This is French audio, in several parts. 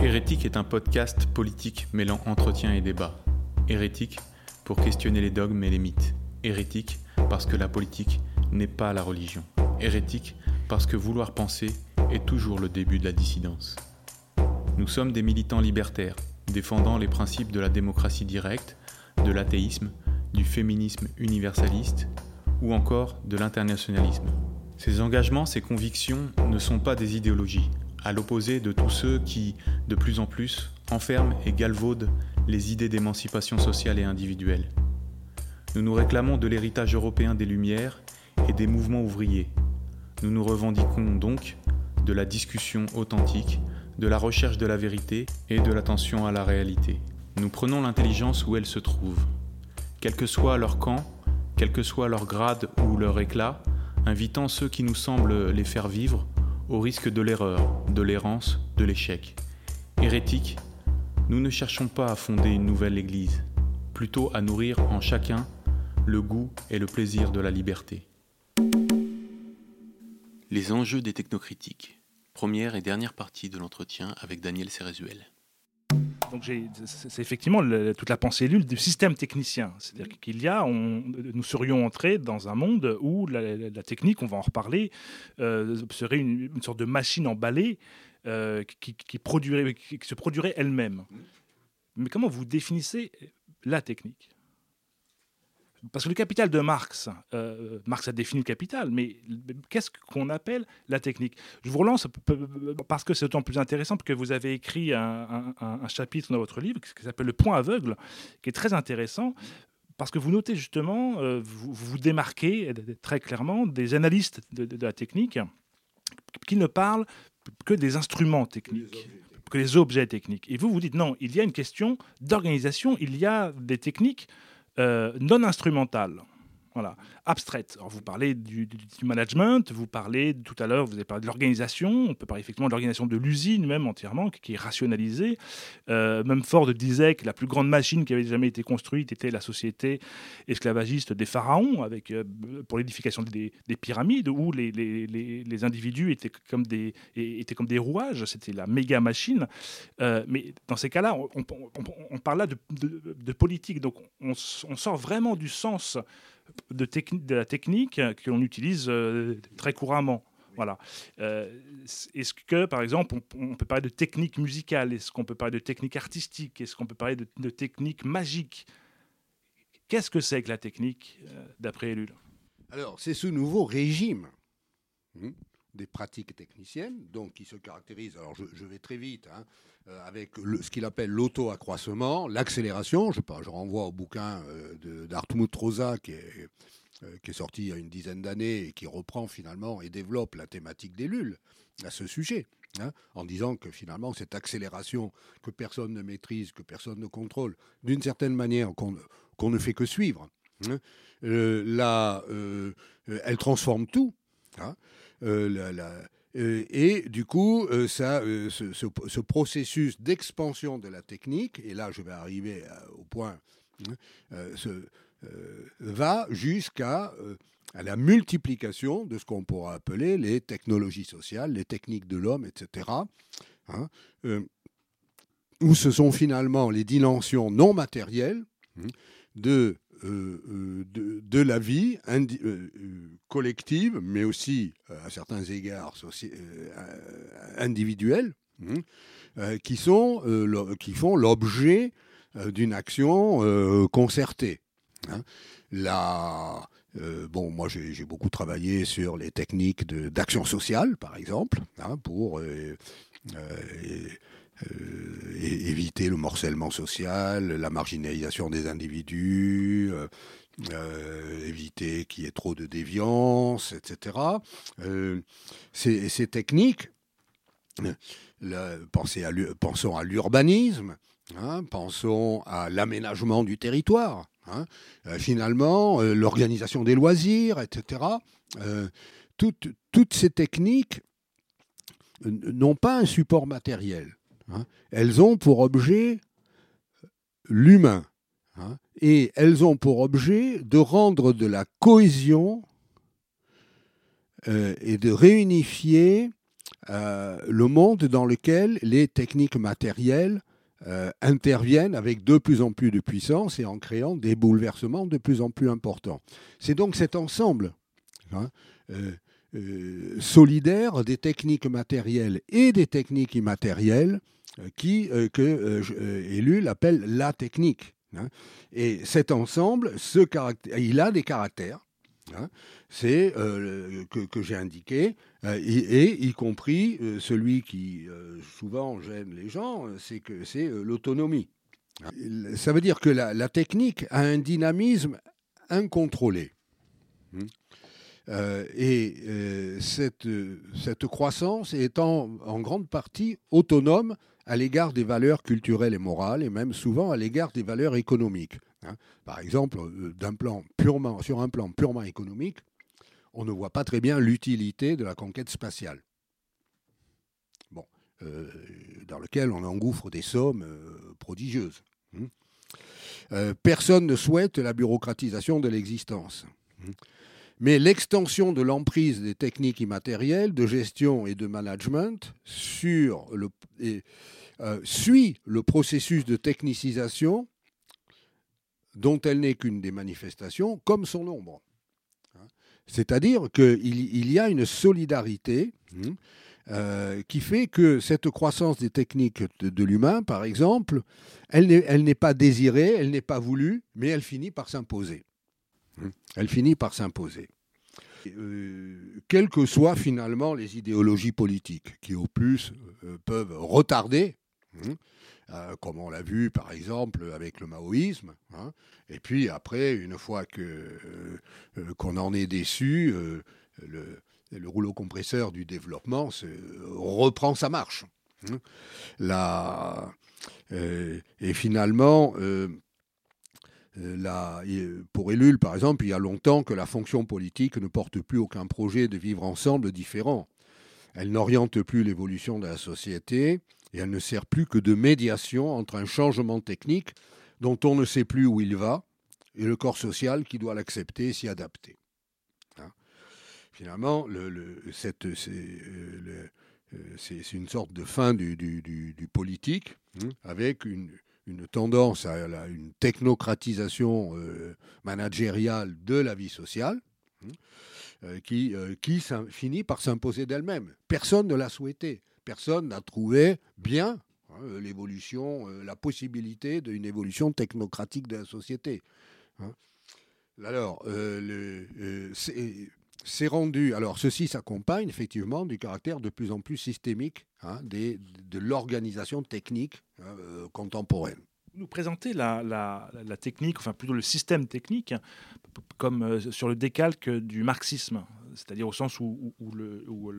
Hérétique est un podcast politique mêlant entretien et débat. Hérétique pour questionner les dogmes et les mythes. Hérétique parce que la politique n'est pas la religion. Hérétique parce que vouloir penser est toujours le début de la dissidence. Nous sommes des militants libertaires, défendant les principes de la démocratie directe, de l'athéisme, du féminisme universaliste ou encore de l'internationalisme. Ces engagements, ces convictions ne sont pas des idéologies, à l'opposé de tous ceux qui, de plus en plus, enferment et galvaudent les idées d'émancipation sociale et individuelle. Nous nous réclamons de l'héritage européen des Lumières et des mouvements ouvriers. Nous nous revendiquons donc de la discussion authentique, de la recherche de la vérité et de l'attention à la réalité. Nous prenons l'intelligence où elle se trouve. Quel que soit leur camp, quel que soit leur grade ou leur éclat, invitant ceux qui nous semblent les faire vivre au risque de l'erreur, de l'errance, de l'échec. Hérétique, nous ne cherchons pas à fonder une nouvelle Église, plutôt à nourrir en chacun le goût et le plaisir de la liberté. Les enjeux des technocritiques. Première et dernière partie de l'entretien avec Daniel Cérézuel. C'est effectivement toute la pensée du système technicien. C'est-à-dire qu'il y a, nous serions entrés dans un monde où la, technique, on va en reparler, euh, serait une, sorte de machine emballée euh, qui, qui se produirait elle-même. Mais comment vous définissez la technique? Parce que le capital de Marx, euh, Marx a défini le capital, mais qu'est-ce qu'on appelle la technique? Je vous relance parce que c'est d'autant plus intéressant que vous avez écrit un, chapitre dans votre livre qui s'appelle Le point aveugle, qui est très intéressant parce que vous notez justement, euh, vous, vous démarquez très clairement des analystes de, la technique qui ne parlent que des instruments techniques que les objets techniques. Et vous, vous dites non, il y a une question d'organisation, il y a des techniques non instrumentale. Abstraite. Vous parlez du, management, vous parlez tout à l'heure, vous avez parlé de l'organisation, on peut parler effectivement de l'organisation de l'usine même entièrement, qui, est rationalisée. Euh, même Ford disait que la plus grande machine qui avait jamais été construite était la société esclavagiste des pharaons, avec, euh, pour l'édification des, pyramides, où les, individus étaient comme des, rouages, c'était la méga machine. Euh, mais dans ces cas-là, on, parle là de, politique, donc on, on sort vraiment du sens de, la technique que l'on utilise euh, très couramment. Voilà. Euh, est-ce que, par exemple, on, peut parler de technique musicale? Est-ce qu'on peut parler de technique artistique? Est-ce qu'on peut parler de, technique magique? Qu'est-ce que c'est que la technique, euh, d'après Ellul? Alors, c'est ce nouveau régime hmm, des pratiques techniciennes, donc qui se caractérise, alors je, vais très vite, hein, euh, avec ce qu'il appelle l'auto-accroissement, l'accélération. Je, renvoie au bouquin euh, d'Artmut Rosa qui est, euh, qui est sorti il y a une dizaine d'années et qui reprend finalement et développe la thématique des lules à ce sujet. Hein, en disant que finalement cette accélération que personne ne maîtrise, que personne ne contrôle, d'une certaine manière qu'on ne fait que suivre, hein, là, elle transforme tout. Hein, et du coup, euh, ça, euh, ce, processus d'expansion de la technique, et là je vais arriver au point, hein, va jusqu'à la multiplication de ce qu'on pourra appeler les technologies sociales, les techniques de l'homme, etc. Hein, où ce sont finalement les dimensions non matérielles hein, de euh, euh, de, la vie euh, collective, mais aussi à certains égards individuels, hein, qui, sont, qui font l'objet d'une action concertée. Hein. bon, moi j'ai beaucoup travaillé sur les techniques d'action sociale, par exemple, hein, pour euh, éviter le morcellement social, la marginalisation des individus, euh, euh, éviter qu'il y ait trop de déviance, etc. Ces, techniques, pensons à l'urbanisme, hein, pensons à l'aménagement du territoire, hein, finalement l'organisation des loisirs, etc. toutes ces techniques n'ont pas un support matériel. Hein. elles ont pour objet l'humain. Hein. et elles ont pour objet de rendre de la cohésion euh, et de réunifier le monde dans lequel les techniques matérielles interviennent avec de plus en plus de puissance et en créant des bouleversements de plus en plus importants. C'est donc cet ensemble hein, solidaire des techniques matérielles et des techniques immatérielles qui, que Ellul appelle la technique. Hein. Et cet ensemble, il a des caractères. Hein. c'est euh, que, j'ai indiqué, euh, et, y compris euh, celui qui souvent gêne les gens, c'est que c'est l'autonomie. Ça veut dire que la, technique a un dynamisme incontrôlé. Hein. et cette, cette croissance est en grande partie autonome à l'égard des valeurs culturelles et morales, et même souvent à l'égard des valeurs économiques. Hein. Par exemple, euh, sur un plan purement économique, on ne voit pas très bien l'utilité de la conquête spatiale. Euh, dans lequel on engouffre des sommes euh, prodigieuses. Hein. personne ne souhaite la bureaucratisation de l'existence. Hein. Mais l'extension de l'emprise des techniques immatérielles de gestion et de management euh, suit le processus de technicisation dont elle n'est qu'une des manifestations, comme son ombre. Hein. C'est-à-dire qu'il il y a une solidarité hein, euh, qui fait que cette croissance des techniques de, l'humain, par exemple, elle n'est pas désirée, elle n'est pas voulue, mais elle finit par s'imposer. Hein. Elle finit par s'imposer. Euh, quelles que soient finalement les idéologies politiques, qui au plus peuvent retarder Hein, euh, comme on l'a vu par exemple avec le maoïsme. Hein. et puis après, une fois que euh, euh, qu'on en est déçu, le, rouleau compresseur du développement reprend sa marche. Et finalement, pour Ellul, par exemple, il y a longtemps que la fonction politique ne porte plus aucun projet de vivre ensemble différent. Elle n'oriente plus l'évolution de la société, et elle ne sert plus que de médiation entre un changement technique dont on ne sait plus où il va et le corps social qui doit l'accepter et s'y adapter. Hein. Finalement, euh, euh, c'est, une sorte de fin du, politique hein, avec une, tendance à une technocratisation euh, managériale de la vie sociale. Hein, qui, qui finit par s'imposer d'elle-même. Personne ne l'a souhaité personne n'a trouvé bien hein, l'évolution, euh, la possibilité d'une évolution technocratique de la société. Hein. Alors, euh, euh, c'est rendu. Alors, ceci s'accompagne effectivement du caractère de plus en plus systémique hein, de l'organisation technique contemporaine nous présenter la, technique, enfin plutôt le système technique, comme sur le décalque du marxisme, c'est-à-dire au sens où, où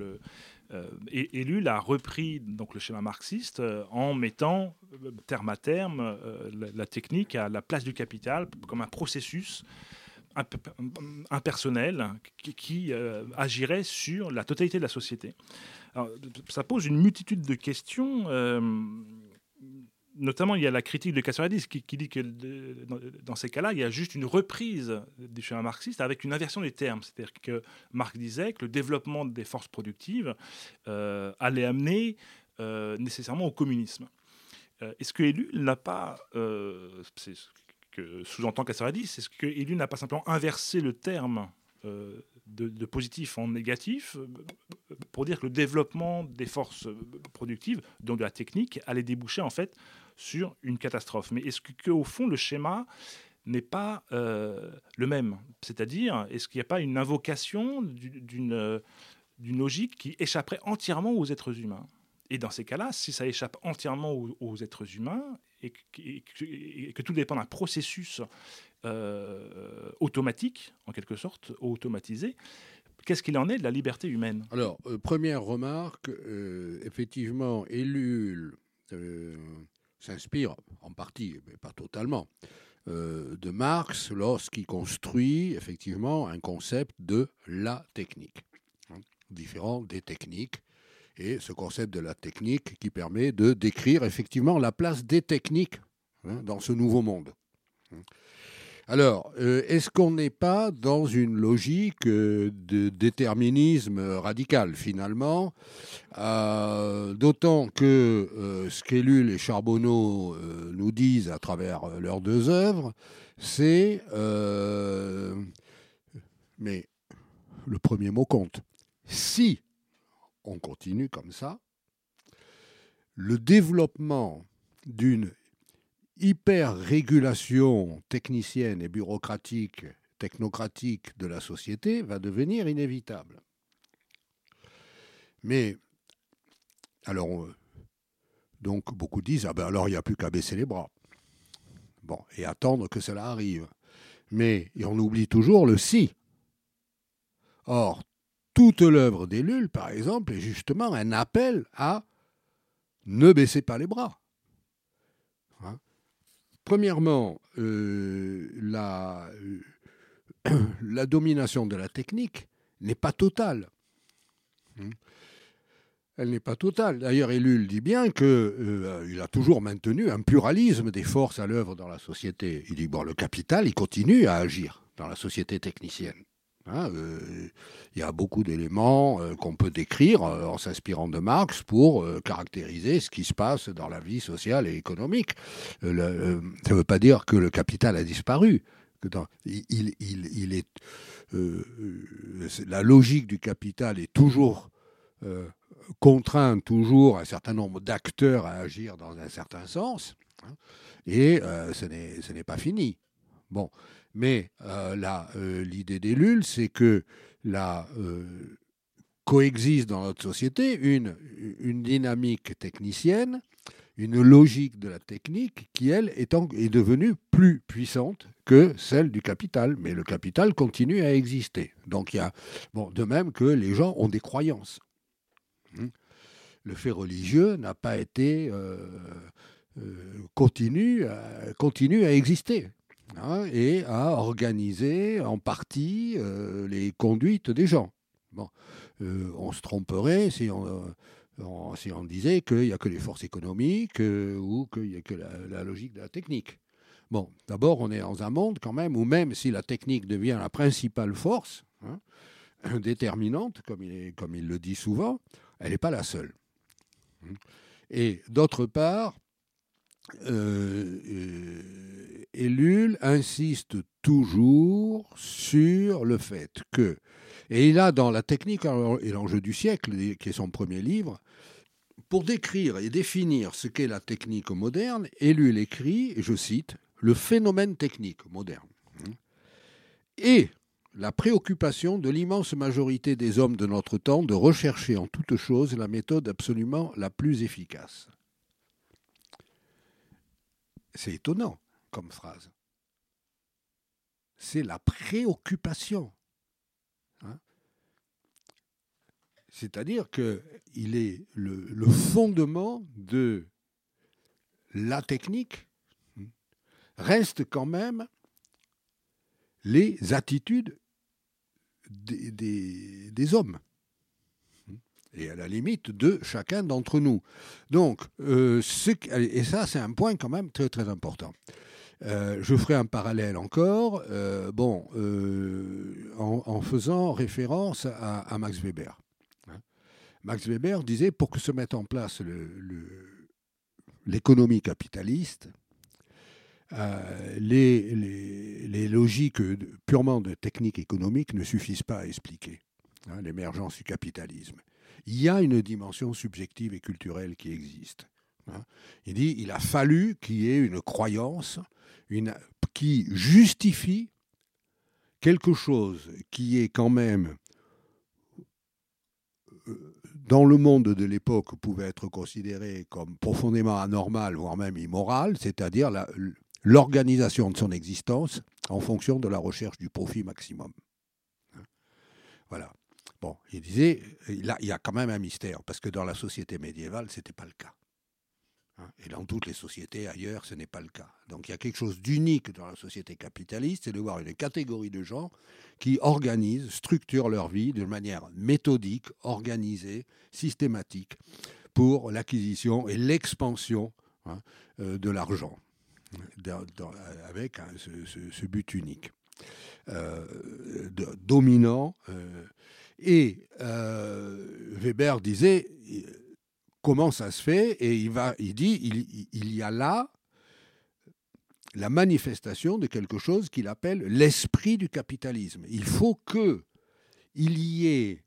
euh, a repris donc le schéma marxiste euh, en mettant euh, terme à terme la, technique à la place du capital comme un processus impersonnel qui, agirait sur la totalité de la société. ça pose une multitude de questions notamment, il y a la critique de Castoriadis qui, dit que dans, ces cas-là, il y a juste une reprise du schéma marxiste avec une inversion des termes. C'est-à-dire que Marx disait que le développement des forces productives euh, allait amener euh, nécessairement au communisme. Euh, est-ce que Élu n'a pas, c'est ce sous-entend Castoriadis, est-ce que Élu n'a pas simplement inversé le terme de, positif en négatif pour dire que le développement des forces productives, donc de la technique, allait déboucher en fait sur une catastrophe. Mais est-ce qu'au fond, le schéma n'est pas euh, le même? C'est-à-dire, est-ce qu'il n'y a pas une invocation d'une logique qui échapperait entièrement aux êtres humains? Et dans ces cas-là, si ça échappe entièrement aux, êtres humains et que, tout dépend d'un processus euh, automatique, en quelque sorte, automatisé, qu'est-ce qu'il en est de la liberté humaine? Alors, euh, première remarque, effectivement, Ellul s'inspire en partie, mais pas totalement, euh, de Marx lorsqu'il construit effectivement un concept de la technique, hein, différent des techniques, et ce concept de la technique qui permet de décrire effectivement la place des techniques hein, dans ce nouveau monde. Alors, euh, est-ce qu'on n'est pas dans une logique euh, de déterminisme radical finalement euh, D'autant que ce qu'Ellul et Charbonneau nous disent à travers leurs deux œuvres, c'est... mais le premier mot compte. Si on continue comme ça, le développement d'une hyper-régulation technicienne et bureaucratique, technocratique de la société va devenir inévitable. Mais, alors, donc beaucoup disent, ah ben alors il n'y a plus qu'à baisser les bras. Bon, et attendre que cela arrive. Mais on oublie toujours le si. Or, toute l'œuvre d'Ellul, par exemple, est justement un appel à ne baisser pas les bras. Premièrement, euh, la, euh, la, domination de la technique n'est pas totale. Hmm. Elle n'est pas totale. D'ailleurs, Ellul dit bien qu'il euh, a toujours maintenu un pluralisme des forces à l'œuvre dans la société. Il dit bon, le capital, il continue à agir dans la société technicienne. Hein, euh, il y a beaucoup d'éléments euh, qu'on peut décrire euh, en s'inspirant de Marx pour caractériser ce qui se passe dans la vie sociale et économique. ça ne veut pas dire que le capital a disparu. la logique du capital est toujours contrainte, toujours un certain nombre d'acteurs à agir dans un certain sens, hein, et ce n'est pas fini. Bon, mais euh, euh, l'idée des LUL, c'est que la, euh, coexiste dans notre société une, une dynamique technicienne, une logique de la technique qui, elle, est, devenue plus puissante que celle du capital. Mais le capital continue à exister. Donc il y a, bon, de même que les gens ont des croyances. Hmm. Le fait religieux n'a pas été continue, continue à exister. Hein, et à organiser en partie euh, les conduites des gens. Bon, euh, on se tromperait si on, euh, disait qu'il n'y a que les forces économiques ou qu'il n'y a que la, logique de la technique. Bon, d'abord, on est dans un monde quand même où même si la technique devient la principale force, hein, déterminante, comme il le dit souvent, elle n'est pas la seule. Et d'autre part, euh, Ellul insiste toujours sur le fait que, et il a dans La technique et l'enjeu du siècle, qui est son premier livre, pour décrire et définir ce qu'est la technique moderne, Ellul écrit, je cite, le phénomène technique moderne. Et la préoccupation de l'immense majorité des hommes de notre temps de rechercher en toute chose la méthode absolument la plus efficace. C'est étonnant comme phrase. C'est la préoccupation. Hein. C'est-à-dire qu'il est le, fondement de la technique, hein, reste quand même les attitudes des hommes et à la limite de chacun d'entre nous. Donc, euh, et ça c'est un point quand même très très important. Euh, je ferai un parallèle encore, euh, bon, en, faisant référence à, Max Weber. Hein. Max Weber disait pour que se mette en place l'économie capitaliste, les, logiques purement de technique économique ne suffisent pas à expliquer hein, l'émergence du capitalisme il y a une dimension subjective et culturelle qui existe. Hein. Il dit il a fallu qu'il y ait une croyance une, qui justifie quelque chose qui est quand même euh, dans le monde de l'époque pouvait être considéré comme profondément anormal, voire même immoral, c'est-à-dire l'organisation de son existence en fonction de la recherche du profit maximum. Hein. Voilà. Bon, il disait, il y a quand même un mystère, parce que dans la société médiévale, ce n'était pas le cas. Hein. Et dans toutes les sociétés ailleurs, ce n'est pas le cas. Donc il y a quelque chose d'unique dans la société capitaliste, c'est de voir une catégorie de gens qui organisent, structurent leur vie de manière méthodique, organisée, systématique, pour l'acquisition et l'expansion hein, euh, de l'argent. avec ce, but unique, dominant. Et Weber disait comment ça se fait? Et il, va, il dit il, il y a là la manifestation de quelque chose qu'il appelle l'esprit du capitalisme. Il faut que il y ait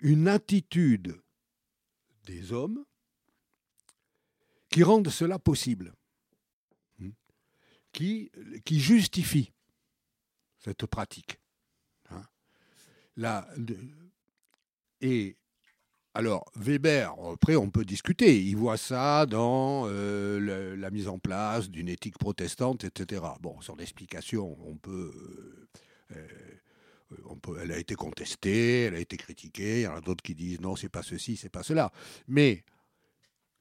une attitude des hommes qui rende cela possible, hmm, qui, qui justifie cette pratique. Hein. Et alors, Weber, après, on peut discuter. Il voit ça dans euh, la mise en place d'une éthique protestante, etc. Bon, son explication, on peut, euh, euh, on peut, elle a été contestée, elle a été critiquée. Il y en a d'autres qui disent non, c'est pas ceci, c'est pas cela. Mais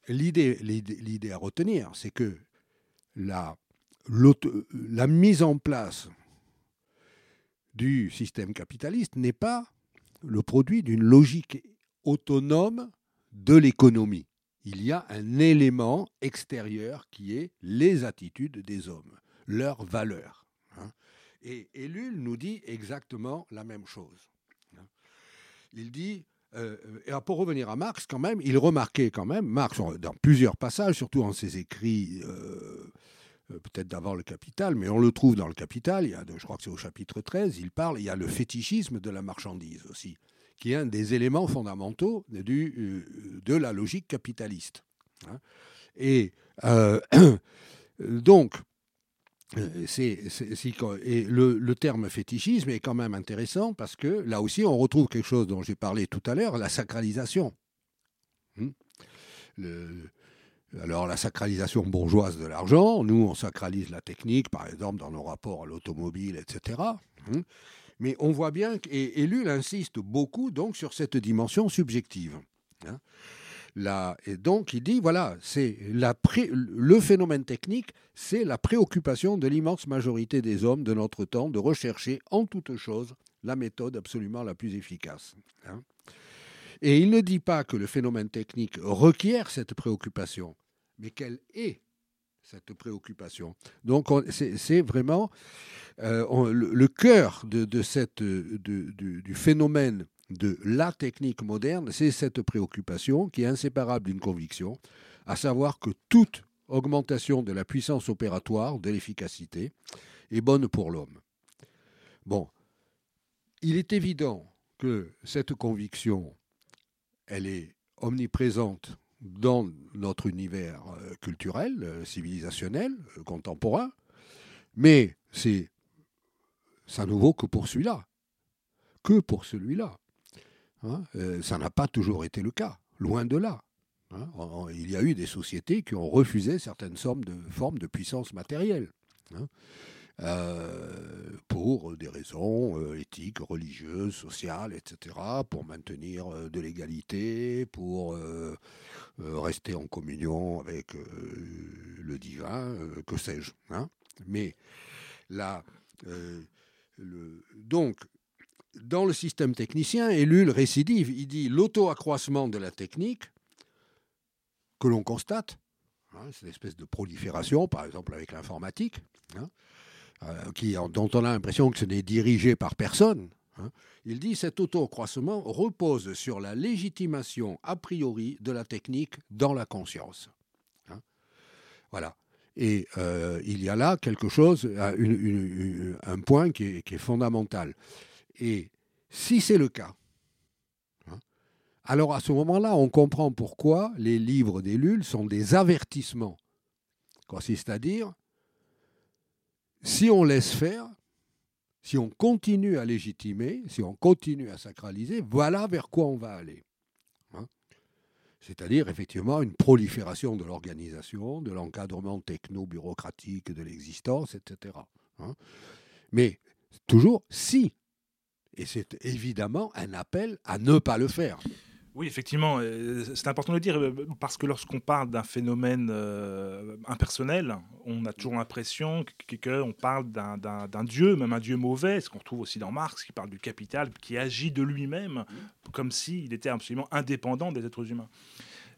l'idée, l'idée à retenir, c'est que la, la mise en place du système capitaliste n'est pas le produit d'une logique autonome de l'économie. Il y a un élément extérieur qui est les attitudes des hommes, leurs valeurs. Hein. Et Ellul nous dit exactement la même chose. Hein. Il dit, euh, et pour revenir à Marx quand même, il remarquait quand même, Marx dans plusieurs passages, surtout en ses écrits, euh, peut-être d'avant le Capital, mais on le trouve dans le Capital, il y a, je crois que c'est au chapitre 13, il parle, il y a le fétichisme de la marchandise aussi qui est un des éléments fondamentaux euh, de la logique capitaliste. Hein. Et euh, donc, et le, terme fétichisme est quand même intéressant parce que là aussi, on retrouve quelque chose dont j'ai parlé tout à l'heure, la sacralisation. Hmm. Alors la sacralisation bourgeoise de l'argent, nous on sacralise la technique, par exemple dans nos rapports à l'automobile, etc. Mais on voit bien, et, Ellul insiste beaucoup donc sur cette dimension subjective. Hein. et donc il dit, voilà, c'est le phénomène technique, c'est la préoccupation de l'immense majorité des hommes de notre temps de rechercher en toute chose la méthode absolument la plus efficace. Hein. Et il ne dit pas que le phénomène technique requiert cette préoccupation, mais qu'elle est cette préoccupation? Donc c'est vraiment euh, le, cœur de, du phénomène de la technique moderne, c'est cette préoccupation qui est inséparable d'une conviction, à savoir que toute augmentation de la puissance opératoire, de l'efficacité, est bonne pour l'homme. Bon, il est évident que cette conviction, elle est omniprésente dans notre univers euh, culturel, euh, civilisationnel, euh, contemporain, mais c'est ça ne vaut que pour celui-là, que pour celui-là. Hein. ça n'a pas toujours été le cas, loin de là. Hein. il y a eu des sociétés qui ont refusé certaines formes de, formes de puissance matérielle. Hein. Euh, pour des raisons euh, éthiques, religieuses, sociales, etc., pour maintenir euh, de l'égalité, pour rester en communion avec le divin, que sais-je. Hein. Mais là, donc, dans le système technicien, Ellul récidive, il dit l'auto-accroissement de la technique que l'on constate, hein, c'est une espèce de prolifération, par exemple avec l'informatique, hein, euh, dont on a l'impression que ce n'est dirigé par personne, hein, il dit cet auto-croissement repose sur la légitimation a priori de la technique dans la conscience. Hein. Voilà. Et euh, il y a là quelque chose, euh, un point qui est, fondamental. Et si c'est le cas, hein, alors à ce moment-là, on comprend pourquoi les livres des sont des avertissements. Consiste à dire, si on laisse faire, si on continue à légitimer, si on continue à sacraliser, voilà vers quoi on va aller. Hein. C'est-à-dire effectivement une prolifération de l'organisation, de l'encadrement techno-bureaucratique de l'existence, etc. Hein. Mais toujours si. Et c'est évidemment un appel à ne pas le faire. Oui, effectivement, euh, c'est important de le dire, euh, parce que lorsqu'on parle d'un phénomène euh, impersonnel, on a toujours l'impression qu'on parle d'un dieu, même un dieu mauvais, ce qu'on retrouve aussi dans Marx, qui parle du capital, qui agit de lui-même, comme s'il était absolument indépendant des êtres humains.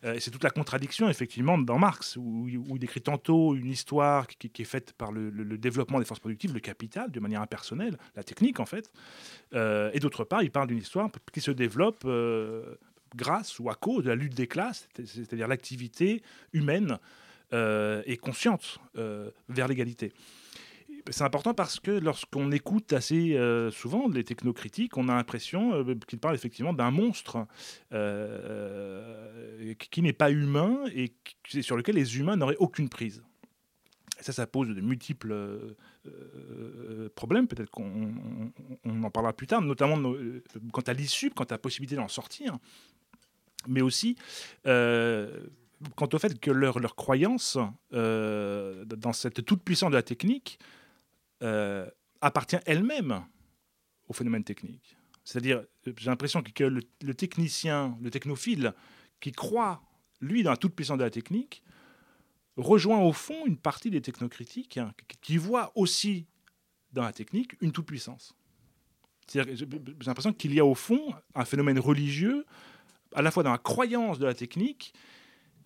Euh, c'est toute la contradiction, effectivement, dans Marx, où, il décrit tantôt une histoire qui, est faite par le, développement des forces productives, le capital, de manière impersonnelle, la technique, en fait. Euh, et d'autre part, il parle d'une histoire qui se développe euh, grâce ou à cause de la lutte des classes, c'est-à-dire l'activité humaine et consciente vers l'égalité c'est important parce que lorsqu'on écoute assez euh, souvent les technocritiques, on a l'impression euh, qu'ils parlent effectivement d'un monstre euh, qui n'est pas humain et sur lequel les humains n'auraient aucune prise. Ça, ça pose de multiples problèmes. Peut-être qu'on en parlera plus tard, notamment quant à l'issue, quant à la possibilité d'en sortir, mais aussi quant au fait que leur, leur croyance dans cette toute-puissance de la technique euh, appartient elle-même au phénomène technique. C'est-à-dire, j'ai l'impression que le, technicien, le technophile, qui croit, lui, dans la toute-puissance de la technique, rejoint au fond une partie des technocritiques hein, qui voit aussi dans la technique une toute-puissance. J'ai l'impression qu'il y a au fond un phénomène religieux, à la fois dans la croyance de la technique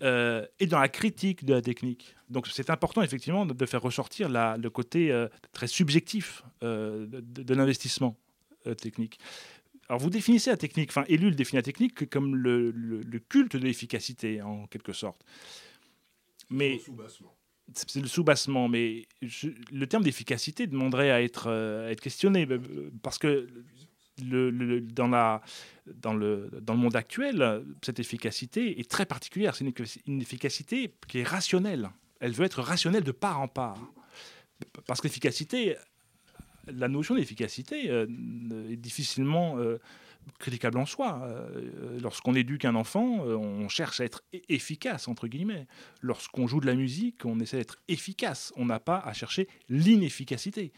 euh, et dans la critique de la technique. Donc c'est important effectivement de, faire ressortir le côté euh, très subjectif euh, de, l'investissement technique. Alors vous définissez la technique, enfin Ellul définit la technique comme le, culte de l'efficacité en quelque sorte. Mais c'est le soubassement, mais le terme d'efficacité demanderait à être, à être questionné parce que dans, le, monde actuel, cette efficacité est très particulière. C'est une, efficacité qui est rationnelle. Elle veut être rationnelle de part en part. Parce que l'efficacité, la notion d'efficacité euh, est difficilement euh, critiquable en soi. Euh, lorsqu'on éduque un enfant, on cherche à être e-, efficace, entre guillemets. Lorsqu'on joue de la musique, on essaie d'être efficace. On n'a pas à chercher l'inefficacité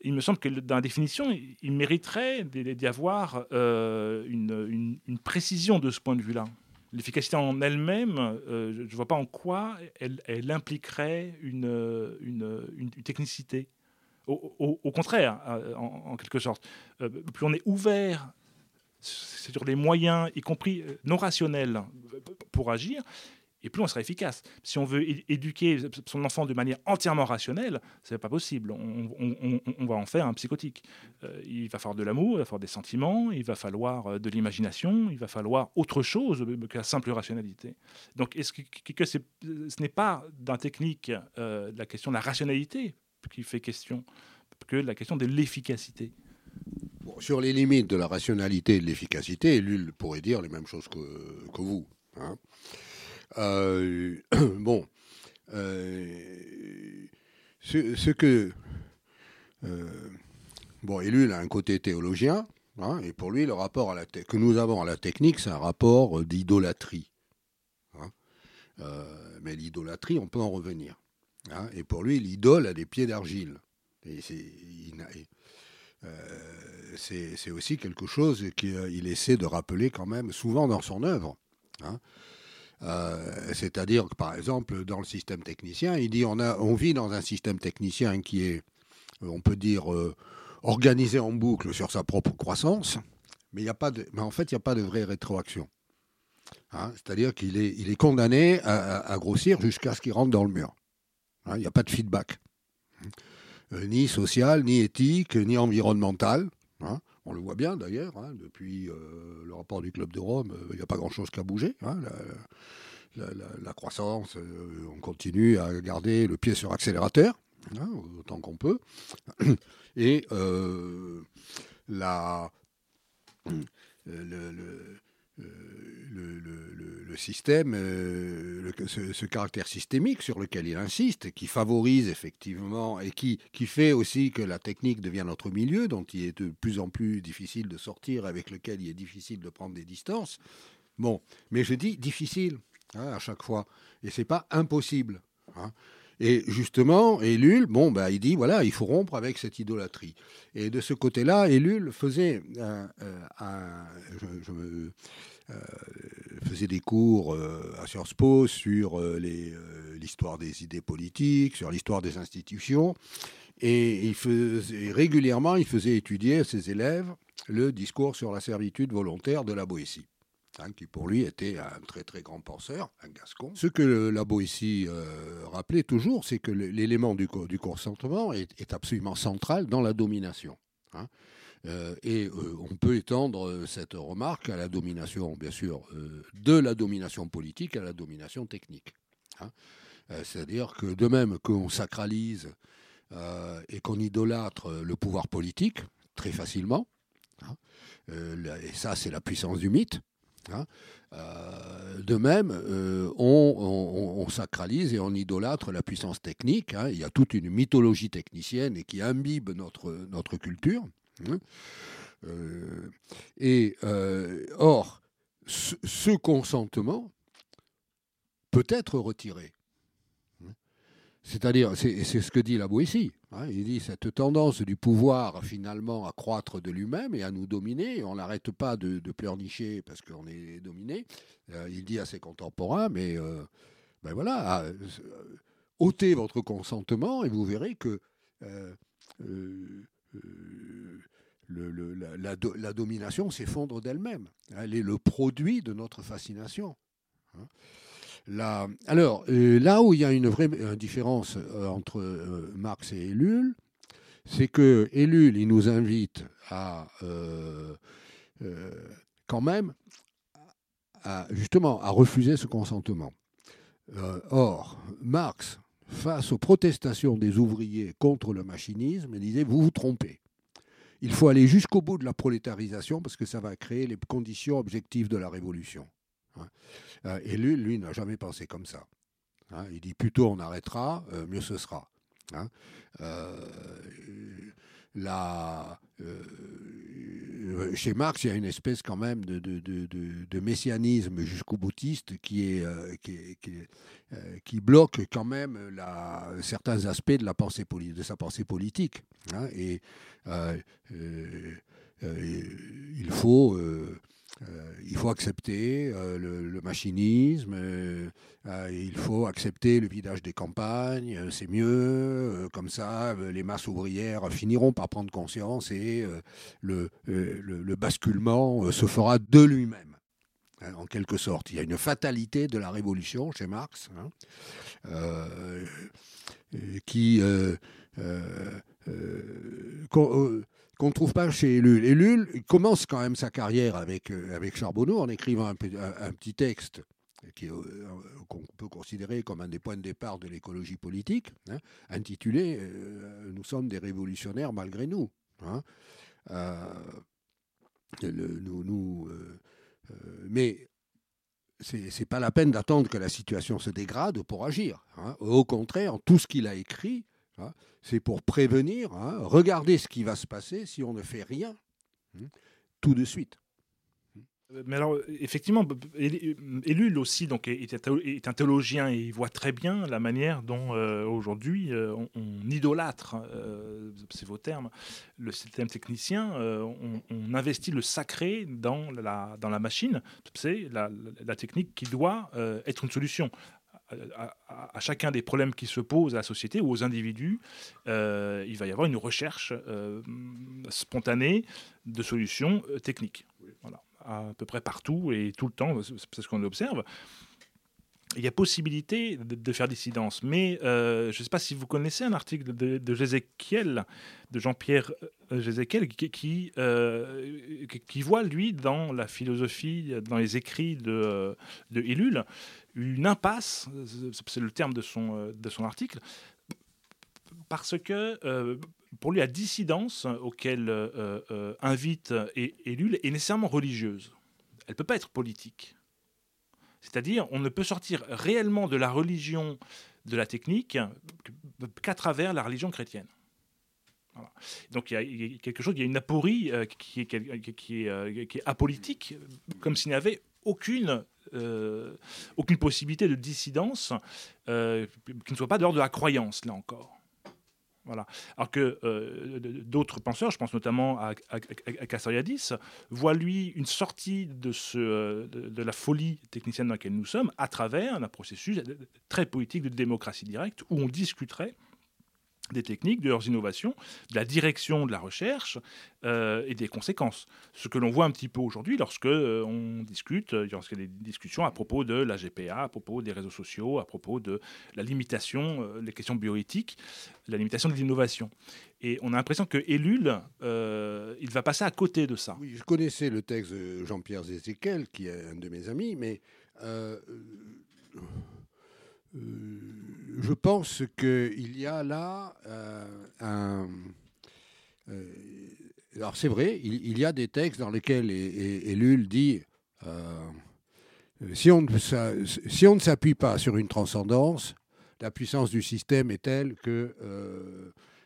il me semble que dans la définition, il mériterait d'y avoir euh, une, précision de ce point de vue-là. L'efficacité en elle-même, euh, je ne vois pas en quoi elle, impliquerait une, une, technicité. Au, contraire, euh, en, quelque sorte, plus on est ouvert sur les moyens, y compris non rationnels, pour agir, et plus on sera efficace. Si on veut éduquer son enfant de manière entièrement rationnelle, ce n'est pas possible. On, va en faire un psychotique. Euh, il va falloir de l'amour, il va falloir des sentiments, il va falloir euh, de l'imagination, il va falloir autre chose que la simple rationalité. Donc, que, ce n'est pas la technique euh, la question de la rationalité qui fait question que la question de l'efficacité? Sur les limites de la rationalité et de l'efficacité, lui pourrait dire les mêmes choses que, que vous. Hein euh, bon, euh, ce, que euh, bon, Ellul a un côté théologien, hein, et pour lui, le rapport à la que nous avons à la technique, c'est un rapport d'idolâtrie. Hein. mais l'idolâtrie, on peut en revenir. Hein. et pour lui, l'idole a des pieds d'argile. Et c'est aussi quelque chose qu'il essaie de rappeler quand même souvent dans son œuvre. Euh, c'est-à-dire que, par exemple, dans le système technicien, il dit on, a, on vit dans un système technicien qui est, euh, on peut dire, euh, organisé en boucle sur sa propre croissance, mais, a pas de, mais en fait, il n'y a pas de vraie rétroaction. Hein, c'est-à-dire qu'il est, il est condamné à, grossir jusqu'à ce qu'il rentre dans le mur. Hein, il n'y a pas de feedback. ni social, ni éthique, ni environnemental. Hein. On le voit bien d'ailleurs, hein, depuis euh, le rapport du Club de Rome, euh, il n'y a pas grand-chose qui a bougé. Hein, la, croissance, euh, on continue à garder le pied sur accélérateur, autant qu'on peut. Et la, système, euh, ce, caractère systémique sur lequel il insiste, qui favorise effectivement et qui, qui fait aussi que la technique devient notre milieu, dont il est de plus en plus difficile de sortir, avec lequel il est difficile de prendre des distances. Bon, mais je dis difficile hein, à chaque fois, et c'est pas impossible. Hein. Et justement, Ellul, bon, bah, il dit voilà, il faut rompre avec cette idolâtrie. Et de ce côté-là, Ellul faisait, euh, je, me, euh, des cours euh, à Sciences Po sur l'histoire des idées politiques, sur l'histoire des institutions. Et régulièrement, il faisait étudier à ses élèves le discours sur la servitude volontaire de la Boétie. Hein, qui pour lui était un très très grand penseur, un gascon. Ce que la Boétie euh, rappelait toujours, c'est que l'élément du, consentement est, absolument central dans la domination. Hein. Euh, et euh, on peut étendre cette remarque à la domination, bien sûr, de la domination politique à la domination technique. Hein. C'est-à-dire que de même qu'on sacralise et qu'on idolâtre le pouvoir politique très facilement, et ça c'est la puissance du mythe, Hein. Euh, de même, euh, on, sacralise et on idolâtre la puissance technique. Hein. Il y a toute une mythologie technicienne et qui imbibe notre, notre culture. Hein. Euh, et or, ce consentement peut être retiré. C'est-à-dire, c'est ce que dit la Boétie. Il dit cette tendance du pouvoir finalement à croître de lui-même et à nous dominer. On n'arrête pas de, pleurnicher parce qu'on est dominé. Euh, il dit à ses contemporains, mais euh, ben voilà, euh, ôtez votre consentement et vous verrez que la, domination s'effondre d'elle-même. Elle est le produit de notre fascination. Hein alors, euh, là où il y a une vraie différence euh, entre euh, Marx et Ellul, c'est que Ellul, il nous invite à, quand même, justement, à refuser ce consentement. or, Marx, face aux protestations des ouvriers contre le machinisme, disait, vous vous trompez. Il faut aller jusqu'au bout de la prolétarisation parce que ça va créer les conditions objectives de la révolution. Hein. Euh, et lui, lui n'a jamais pensé comme ça. Hein. Il dit plutôt on arrêtera, euh, mieux ce sera. Hein. Euh, chez Marx, il y a une espèce quand même de, messianisme jusqu'au boutiste qui, bloque quand même certains aspects de sa pensée politique. et il faut euh, il faut accepter euh, le, machinisme, euh, il faut accepter le vidage des campagnes, c'est mieux, comme ça les masses ouvrières finiront par prendre conscience et le, le, basculement se fera de lui-même en quelque sorte. Il y a une fatalité de la révolution chez Marx, hein, qui qu'on ne trouve pas chez Ellul. Ellul commence quand même sa carrière avec, euh, avec Charbonneau en écrivant un, petit texte euh, qu'on peut considérer comme un des points de départ de l'écologie politique, hein, intitulé euh, Nous sommes des révolutionnaires malgré nous. Hein. nous mais c'est pas la peine d'attendre que la situation se dégrade pour agir. Hein. Au contraire, tout ce qu'il a écrit c'est pour prévenir, hein, regarder ce qui va se passer si on ne fait rien hein, tout de suite. Euh, mais alors, effectivement, Ellul aussi donc, est, un théologien et il voit très bien la manière dont euh, aujourd'hui euh, on, idolâtre, c'est vos termes, le système technicien, on, investit le sacré dans la, machine, c'est la, technique qui doit être une solution à, chacun des problèmes qui se posent à la société ou aux individus, euh, il va y avoir une recherche euh, spontanée de solutions euh, techniques. Voilà, à peu près partout et tout le temps, c'est ce qu'on observe. Il y a possibilité de, faire dissidence, mais je ne sais pas si vous connaissez un article de, de Jean-Pierre Jézéchiel, qui, qui, voit, lui, dans la philosophie, dans les écrits de, de une impasse, c'est le terme de son, euh, article, parce que euh, pour lui, la dissidence auquel euh, invite Ellul est nécessairement religieuse. Elle ne peut pas être politique. C'est-à-dire, on ne peut sortir réellement de la religion de la technique qu'à travers la religion chrétienne. Donc il y, a, quelque chose, il y a une aporie qui, est, qui, est, apolitique, comme s'il n'y avait aucune euh, aucune possibilité de dissidence euh, qui ne soit pas dehors de la croyance, là encore. Alors que euh, d'autres penseurs, je pense notamment à, à, voient lui une sortie ce, de, la folie technicienne dans laquelle nous sommes à travers un processus très politique de démocratie directe où on discuterait des techniques, de leurs innovations, de la direction de la recherche euh, et des conséquences. Ce que l'on voit un petit peu aujourd'hui lorsque euh, on discute, lorsqu'il y a des discussions à propos de la GPA, à propos des réseaux sociaux, à propos de la limitation, euh, les questions bioéthiques, la limitation de l'innovation. Et on a l'impression que Ellul, il va passer à côté de ça. Oui, je connaissais le texte de Jean-Pierre Zézéquel, qui est un de mes amis, mais euh, je pense qu'il y a là euh, un. Euh, alors c'est vrai, il, y a des textes dans lesquels Ellul dit si on, si on ne s'appuie pas sur une transcendance, la puissance du système est telle que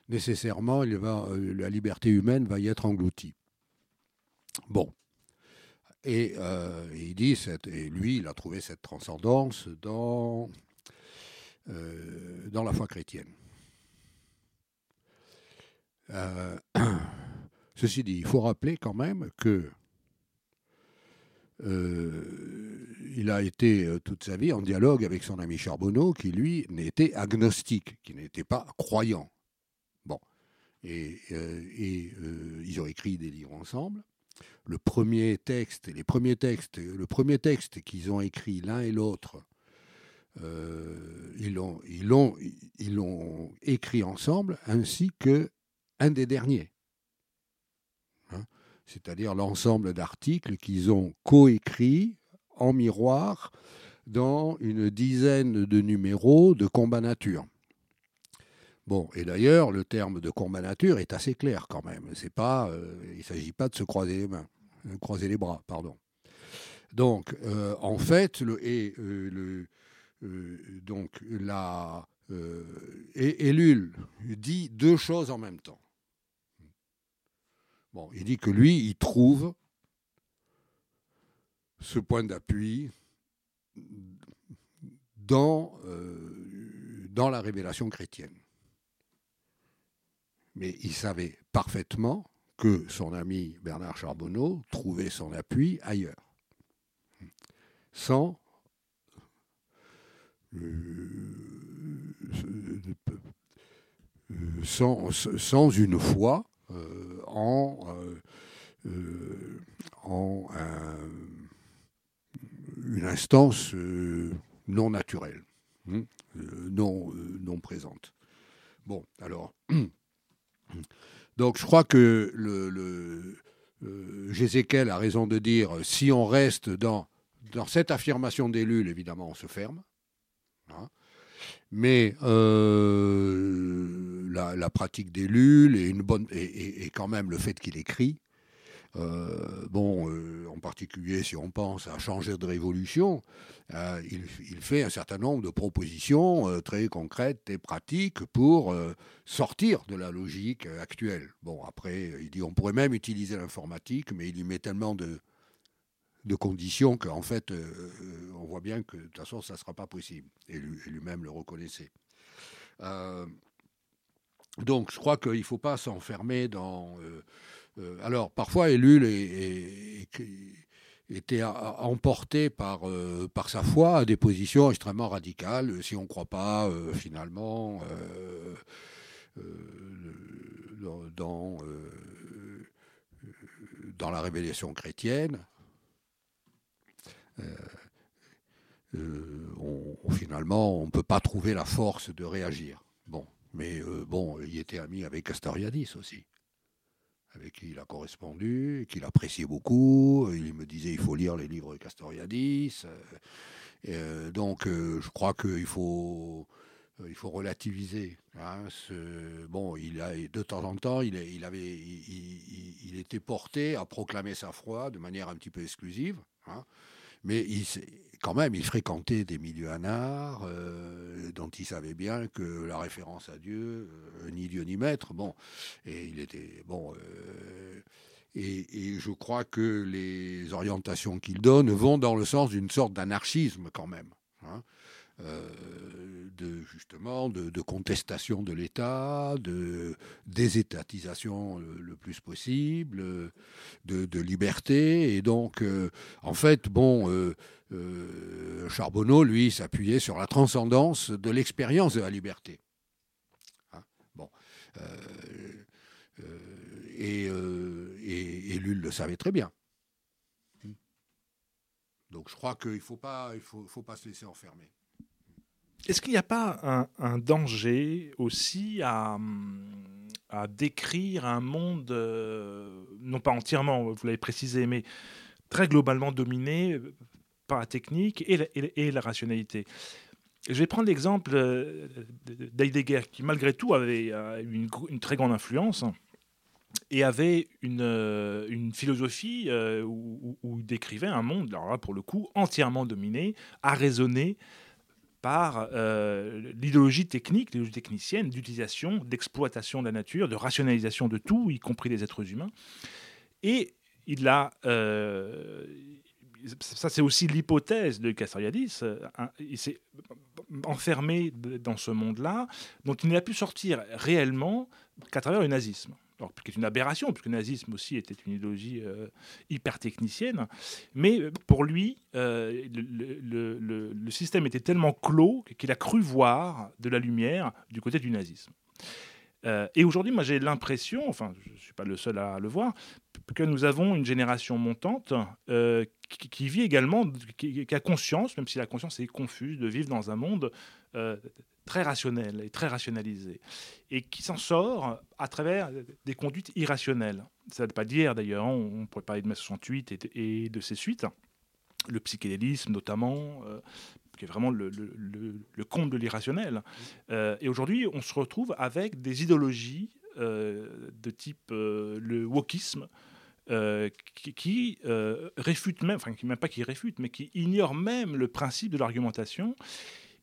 nécessairement la liberté humaine va y être engloutie. Bon. Et, il dit, et lui, il a trouvé cette transcendance dans euh, dans la foi chrétienne. Euh, ceci dit, il faut rappeler quand même que euh, il a été toute sa vie en dialogue avec son ami Charbonneau, qui lui n'était agnostique, qui n'était pas croyant. Bon, et, et ils ont écrit des livres ensemble. Le premier texte, les premiers textes, le premier texte qu'ils ont écrit l'un et l'autre euh, ils l'ont l'ont écrit ensemble ainsi que un des derniers hein. c'est-à-dire l'ensemble d'articles qu'ils ont coécrits en miroir dans une dizaine de numéros de combat nature. Bon, et d'ailleurs, le terme de combat nature est assez clair quand même. C'est pas, euh, il ne s'agit pas de se croiser les mains, euh, croiser les bras, pardon. Donc, en fait, le, et, le, donc, la, euh, Ellul dit deux choses en même temps. Bon, il dit que lui, il trouve ce point d'appui dans, euh, dans la révélation chrétienne. Mais il savait parfaitement que son ami Bernard Charbonneau trouvait son appui ailleurs, sans sans, sans, une foi euh, en, euh, euh, une instance non naturelle, hein, non, présente. Bon, alors, donc je crois que le, a raison de dire si on reste dans, dans cette affirmation d'Ellul, évidemment, on se ferme. Hein. Mais euh, la, pratique des lules et, une bonne, et, quand même le fait qu'il écrit, euh, bon, euh, en particulier si on pense à changer de révolution, il, fait un certain nombre de propositions très concrètes et pratiques pour sortir de la logique actuelle. Bon, après, il dit on pourrait même utiliser l'informatique, mais il y met tellement de, de conditions qu'en fait, euh, euh, on voit bien que de toute façon, ça ne sera pas possible. Et lui-même le reconnaissait. Euh, donc, je crois qu'il ne faut pas s'enfermer dans. alors, parfois, Ellul était emporté par, par sa foi à des positions extrêmement radicales. Si on ne croit pas, finalement, dans, dans la révélation chrétienne, euh, euh, on, finalement, on ne peut pas trouver la force de réagir. Bon, mais euh, bon, il était ami avec Castoriadis aussi, avec qui il a correspondu, qu'il appréciait beaucoup. Il me disait il faut lire les livres de Castoriadis. donc, je crois qu'il faut il faut relativiser. Hein, bon, il a, de temps en temps, il, était porté à proclamer sa foi de manière un petit peu exclusive. Hein, mais quand même, il fréquentait des milieux anards, euh, dont il savait bien que la référence à Dieu, euh, ni Dieu ni maître, bon, et il était, bon, euh, et, je crois que les orientations qu'il donne vont dans le sens d'une sorte d'anarchisme quand même. Hein. Euh, de justement de, contestation de l'État, de désétatisation le, plus possible, de, liberté. Et donc, euh, en fait, bon, euh, Charbonneau, lui, s'appuyait sur la transcendance de l'expérience de la liberté. Hein, bon. et, et, Lull le savait très bien. Donc je crois qu'il ne il faut, faut pas se laisser enfermer. Est-ce qu'il n'y a pas un, danger aussi à, à, décrire un monde, non pas entièrement, vous l'avez précisé, mais très globalement dominé par la technique et la, rationalité? Je vais prendre l'exemple euh, d'Heidegger, qui malgré tout avait euh, une, très grande influence et avait une, euh, philosophie où, il décrivait un monde, alors là pour le coup, entièrement dominé, arraisonné par l'idéologie technique, l'idéologie technicienne d'utilisation, d'exploitation de la nature, de rationalisation de tout, y compris des êtres humains. Et il a, ça c'est aussi l'hypothèse de Castoriadis, il s'est enfermé dans ce monde-là, dont il n'a pu sortir réellement qu'à travers le nazisme. Alors, qui est une aberration, puisque le nazisme aussi était une idéologie euh, hyper technicienne. Mais euh, pour lui, euh, le, le, système était tellement clos qu'il a cru voir de la lumière du côté du nazisme. Et aujourd'hui, moi j'ai l'impression, enfin je ne suis pas le seul à le voir, que nous avons une génération montante qui, vit également, qui, a conscience, même si la conscience est confuse, de vivre dans un monde euh, très rationnel et très rationalisé, et qui s'en sort à travers des conduites irrationnelles. Ça ne veut pas dire d'ailleurs, on, pourrait parler de mai 68 et, de ses suites, le psychédélisme notamment, euh, qui est vraiment le, le, conte de l'irrationnel. Euh, et aujourd'hui, on se retrouve avec des idéologies de type le wokisme, euh, qui, euh, réfute même, enfin, qui même pas qui réfute, mais qui ignore même le principe de l'argumentation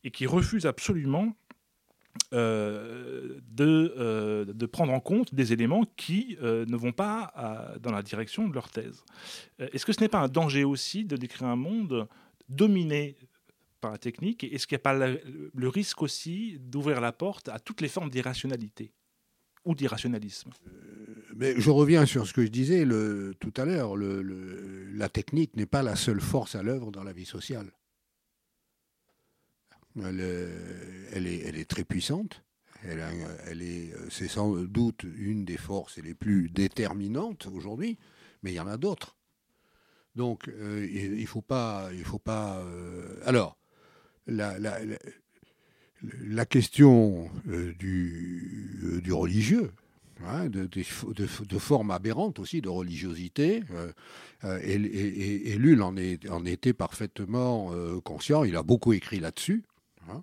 et qui refuse absolument euh, de, de, prendre en compte des éléments qui ne vont pas dans la direction de leur thèse. Est-ce que ce n'est pas un danger aussi de décrire un monde dominé par la technique Est-ce qu'il n'y a pas le risque aussi d'ouvrir la porte à toutes les formes d'irrationalité ou d'irrationalisme? Mais je reviens sur ce que je disais tout à l'heure. La technique n'est pas la seule force à l'œuvre dans la vie sociale. Elle, elle, est, très puissante. Est, c'est sans doute une des forces les plus déterminantes aujourd'hui, mais il y en a d'autres. Donc, euh, il ne faut pas. Euh, alors, la, la, question euh, du, du religieux, Hein, de, de, formes aberrantes aussi, de religiosité. Euh, euh, et, et, en, en, était parfaitement euh, conscient. Il a beaucoup écrit là-dessus, hein,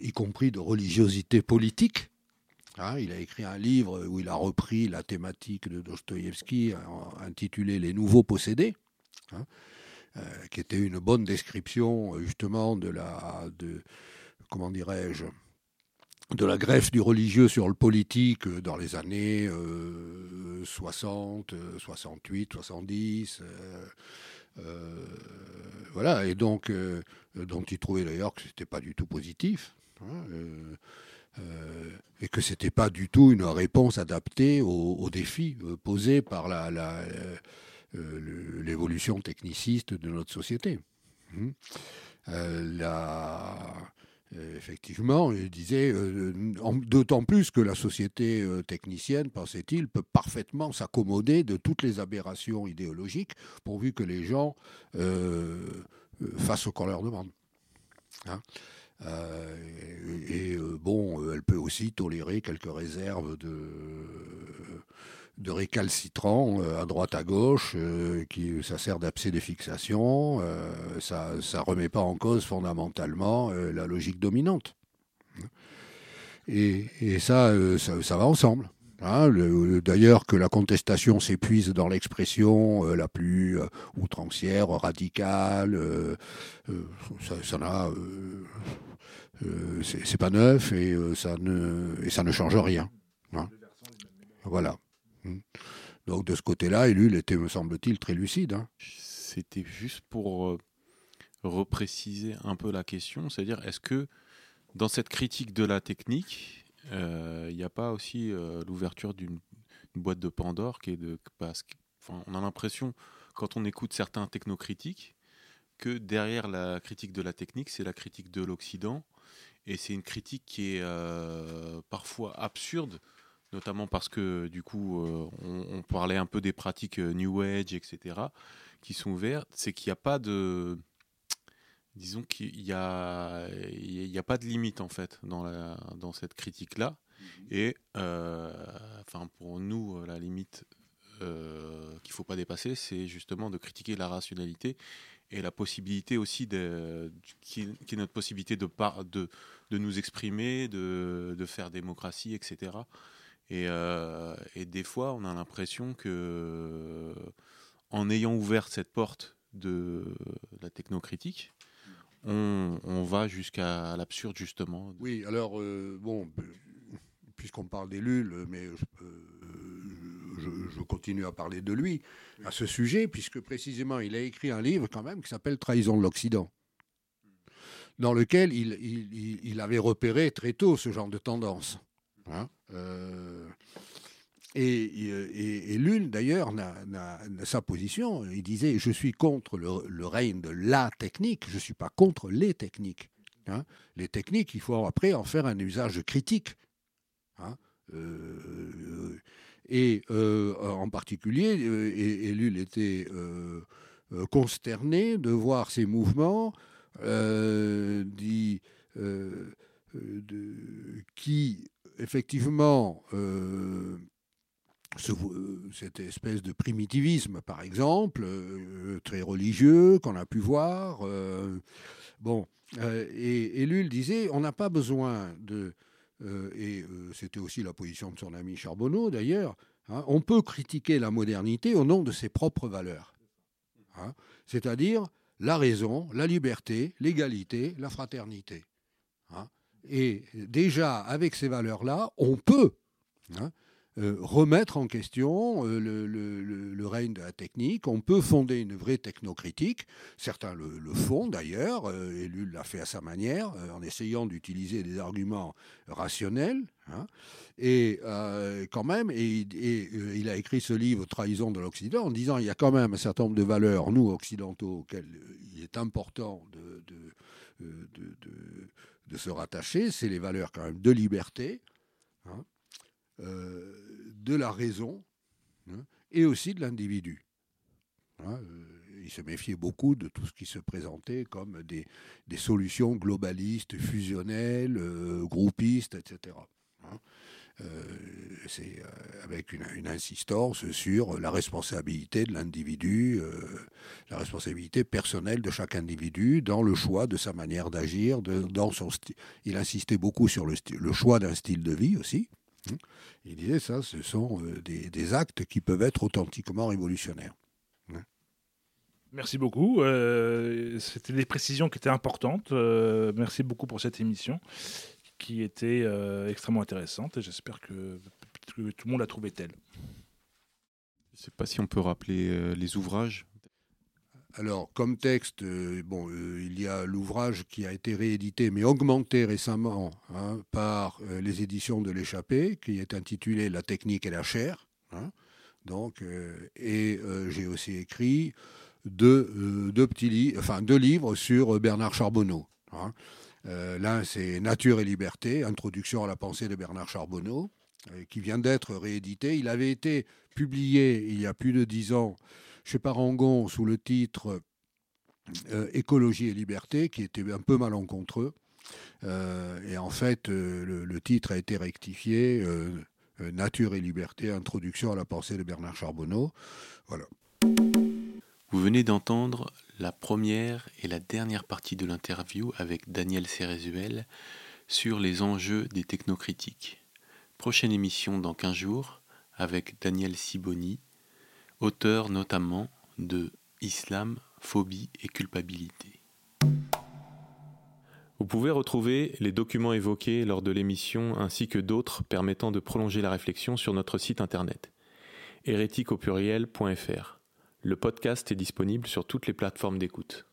y compris de religiosité politique. Hein. il a écrit un livre où il a repris la thématique de Dostoïevski intitulé Les nouveaux possédés, qui était une bonne description justement de la, de, comment dirais-je, de la greffe du religieux sur le politique euh, dans les années 60, 68, 70. voilà, et donc, euh, dont il trouvait d'ailleurs que ce n'était pas du tout positif. Hein, euh, et que ce n'était pas du tout une réponse adaptée aux, défis posés par l'évolution techniciste de notre société. Hum. la, euh, effectivement, il disait, euh, d'autant plus que la société euh, technicienne, pensait-il, peut parfaitement s'accommoder de toutes les aberrations idéologiques, pourvu que les gens fassent ce qu'on leur demande. Hein. et, bon, elle peut aussi tolérer quelques réserves de de récalcitrants euh, à droite à gauche, euh, qui ça sert d'abcès de fixation, euh, ça ça remet pas en cause fondamentalement la logique dominante. Et, et ça, ça, va ensemble. Hein, D'ailleurs, que la contestation s'épuise dans l'expression la plus outrancière, radicale, ça, ça n'a, c'est pas neuf et ça ne ça ne change rien. Hein. Voilà. Hmm. Donc de ce côté-là, lui, il était, me semble-t-il, très lucide. Hein. C'était juste pour euh, repréciser un peu la question, c'est-à-dire est-ce que dans cette critique de la technique, euh, il n'y a pas aussi euh, l'ouverture d'une boîte de Pandore qui est de parce on a l'impression quand on écoute certains technocritiques que derrière la critique de la technique, c'est la critique de l'Occident Et c'est une critique qui est parfois absurde, notamment parce que du coup, euh, on, parlait un peu des pratiques euh, New Age, etc., qui sont ouvertes. C'est qu'il n'y a pas de. Disons qu'il n'y a, il a pas de limite en fait dans, la, dans cette critique-là. Mhm. Et enfin, pour nous, la limite qu'il ne faut pas dépasser, c'est justement de critiquer la rationalité et la possibilité aussi de, qui, est notre possibilité de, de, de nous exprimer, de, de, faire démocratie, etc. Et, euh, et, des fois, on a l'impression que, en ayant ouvert cette porte de la technocritique, on, va jusqu'à l'absurde, justement. Oui, alors, euh, bon, puisqu'on parle des Lules, mais je, continue à parler de lui à ce sujet, puisque précisément il a écrit un livre quand même qui s'appelle Trahison de l'Occident, dans lequel il, avait repéré très tôt ce genre de tendance. Hein, euh, et, et, d'ailleurs, sa position, il disait Je suis contre le, règne de la technique, je ne suis pas contre les techniques. Hein. Les techniques, il faut après en faire un usage critique. Hein. Euh, et euh, en particulier, Ellul était consterné de voir ces mouvements qui, effectivement, cette espèce de primitivisme, par exemple, très religieux, qu'on a pu voir. bon, et Ellul disait, on n'a pas besoin de euh, et euh, c'était aussi la position de son ami Charbonneau d'ailleurs, hein, on peut critiquer la modernité au nom de ses propres valeurs. Hein, c'est-à-dire la raison, la liberté, l'égalité, la fraternité. Hein. Et déjà, avec ces valeurs-là, on peut euh, remettre en question euh, le, règne de la technique. On peut fonder une vraie technocritique. Certains le, font d'ailleurs, euh, et lui l'a fait à sa manière, en essayant d'utiliser des arguments rationnels. Hein. Et quand même, et, il a écrit ce livre Trahison de l'Occident en disant il y a quand même un certain nombre de valeurs, nous occidentaux, auxquelles il est important de, se rattacher. C'est les valeurs quand même de liberté. Hein, euh, de la raison hein, et aussi de l'individu. Hein, euh, il se méfiait beaucoup de tout ce qui se présentait comme des, solutions globalistes, fusionnelles, euh, groupistes, etc. Hein. c'est avec une, insistance sur la responsabilité de l'individu, la responsabilité personnelle de chaque individu dans le choix de sa manière d'agir, dans son Il insistait beaucoup sur le, choix d'un style de vie aussi. Hein. Il disait ça, ce sont euh, des, actes qui peuvent être authentiquement révolutionnaires. Hein. Merci beaucoup. Euh, c'était des précisions qui étaient importantes. Euh, merci beaucoup pour cette émission qui était extrêmement intéressante et j'espère que, tout le monde l'a trouvée telle. Je ne sais pas si on peut rappeler les ouvrages alors, comme texte, euh, bon, euh, il y a l'ouvrage qui a été réédité, mais augmenté récemment hein, par euh, les éditions de l'échappée, qui est intitulé La technique et la chair. Hein. donc, et j'ai aussi écrit deux, deux petits enfin, deux livres sur Bernard Charbonneau. Hein. L'un, c'est Nature et liberté, introduction à la pensée de Bernard Charbonneau, qui vient d'être réédité. Il avait été publié il y a plus de dix ans chez Parangon sous le titre euh, Écologie et liberté, qui était un peu malencontreux. Euh, et en fait, euh, le, titre a été rectifié Nature et liberté, introduction à la pensée de Bernard Charbonneau. Voilà. Vous venez d'entendre la première et la dernière partie de l'interview avec Daniel Cérézuel sur les enjeux des technocritiques. Prochaine émission dans 15 jours avec Daniel Siboni, auteur notamment de Islam, phobie et culpabilité. Vous pouvez retrouver les documents évoqués lors de l'émission ainsi que d'autres permettant de prolonger la réflexion sur notre site internet hérétique Le podcast est disponible sur toutes les plateformes d'écoute.